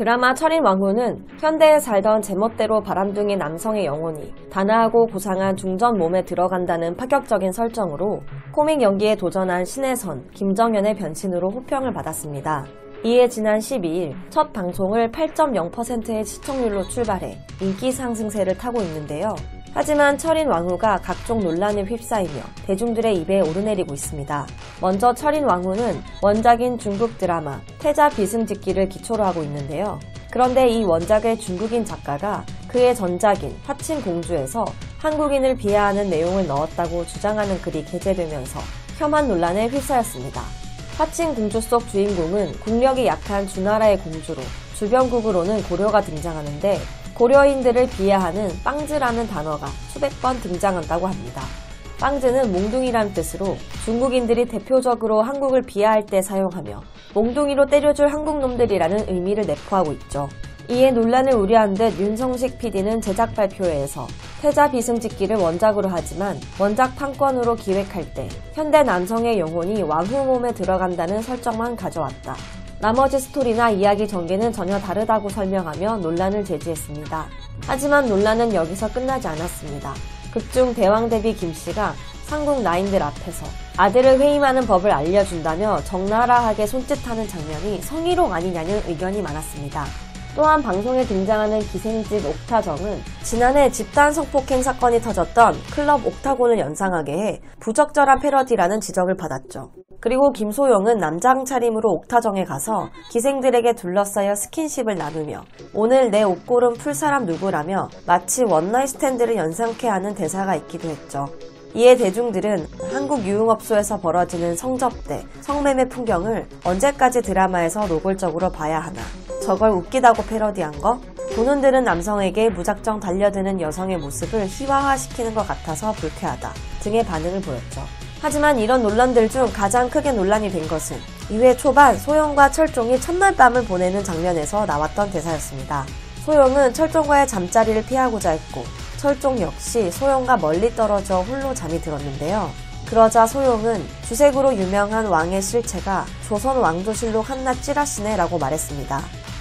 드라마 철인 왕후는 현대에 살던 제멋대로 바람둥이 남성의 영혼이 단아하고 고상한 중전 몸에 들어간다는 파격적인 설정으로 코믹 연기에 도전한 신혜선, 김정연의 변신으로 호평을 받았습니다. 이에 지난 12일 첫 방송을 8.0%의 시청률로 출발해 인기 상승세를 타고 있는데요. 하지만 철인 왕후가 각종 논란에 휩싸이며 대중들의 입에 오르내리고 있습니다. 먼저 철인 왕후는 원작인 중국 드라마 태자 비승짓기를 기초로 하고 있는데요. 그런데 이 원작의 중국인 작가가 그의 전작인 화친 공주에서 한국인을 비하하는 내용을 넣었다고 주장하는 글이 게재되면서 혐한 논란에 휩싸였습니다. 화친 공주 속 주인공은 국력이 약한 주나라의 공주로 주변국으로는 고려가 등장하는데 고려인들을 비하하는 빵즈라는 단어가 수백 번 등장한다고 합니다. 빵즈는 몽둥이란 뜻으로 중국인들이 대표적으로 한국을 비하할 때 사용하며 몽둥이로 때려줄 한국놈들이라는 의미를 내포하고 있죠. 이에 논란을 우려한 듯 윤성식 PD는 제작 발표회에서 태자 비승짓기를 원작으로 하지만 원작 판권으로 기획할 때 현대 남성의 영혼이 왕후 몸에 들어간다는 설정만 가져왔다. 나머지 스토리나 이야기 전개는 전혀 다르다고 설명하며 논란을 제기했습니다. 하지만 논란은 여기서 끝나지 않았습니다. 극중 대왕 대비 김씨가 상궁 나인들 앞에서 아들을 회임하는 법을 알려준다며 적나라하게 손짓하는 장면이 성희롱 아니냐는 의견이 많았습니다. 또한 방송에 등장하는 기생집 옥타정은 지난해 집단 성폭행 사건이 터졌던 클럽 옥타곤을 연상하게 해 부적절한 패러디라는 지적을 받았죠. 그리고 김소용은 남장 차림으로 옥타정에 가서 기생들에게 둘러싸여 스킨십을 나누며 오늘 내 옷고름 풀 사람 누구라며 마치 one night stand를 연상케 하는 대사가 있기도 했죠. 이에 대중들은 한국 유흥업소에서 벌어지는 성접대, 성매매 풍경을 언제까지 드라마에서 노골적으로 봐야 하나. 저걸 웃기다고 패러디한 거? 보는 들은 남성에게 무작정 달려드는 여성의 모습을 희화화시키는 것 같아서 불쾌하다 등의 반응을 보였죠. 하지만 이런 논란들 중 가장 크게 논란이 된 것은 2회 초반 소영과 철종이 첫날 밤을 보내는 장면에서 나왔던 대사였습니다. 소영은 철종과의 잠자리를 피하고자 했고 철종 역시 소영과 멀리 떨어져 홀로 잠이 들었는데요. 그러자 소용은 주색으로 유명한 왕의 실체가 조선 왕조실록 한낱 찌라시네 라고 말했습니다.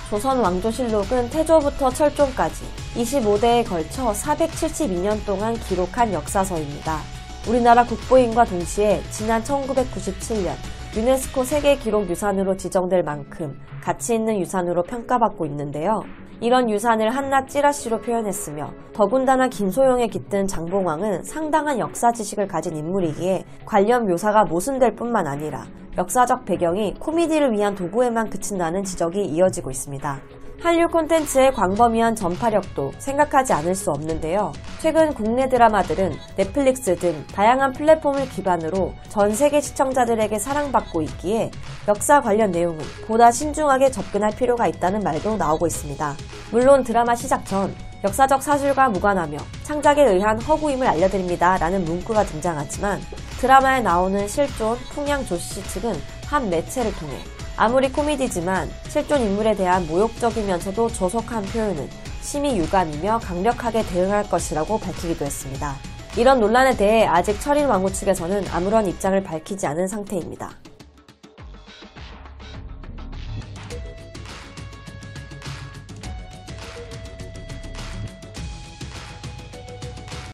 조선 왕조실록은 태조부터 철종까지 25대에 걸쳐 472년 동안 기록한 역사서입니다. 우리나라 국보인과 동시에 지난 1997년 유네스코 세계기록유산으로 지정될 만큼 가치 있는 유산으로 평가받고 있는데요. 이런 유산을 한낱 찌라시로 표현했으며 더군다나 김소영에 깃든 장봉왕은 상당한 역사 지식을 가진 인물이기에 관련 묘사가 모순될 뿐만 아니라 역사적 배경이 코미디를 위한 도구에만 그친다는 지적이 이어지고 있습니다. 한류 콘텐츠의 광범위한 전파력도 생각하지 않을 수 없는데요. 최근 국내 드라마들은 넷플릭스 등 다양한 플랫폼을 기반으로 전 세계 시청자들에게 사랑받고 있기에 역사 관련 내용은 보다 신중하게 접근할 필요가 있다는 말도 나오고 있습니다. 물론 드라마 시작 전 역사적 사실과 무관하며 창작에 의한 허구임을 알려드립니다 라는 문구가 등장하지만 드라마에 나오는 실존 풍양 조씨 측은 한 매체를 통해 아무리 코미디지만 실존 인물에 대한 모욕적이면서도 조속한 표현은 심히 유감이며 강력하게 대응할 것이라고 밝히기도 했습니다. 이런 논란에 대해 아직 철인 왕후 측에서는 아무런 입장을 밝히지 않은 상태입니다.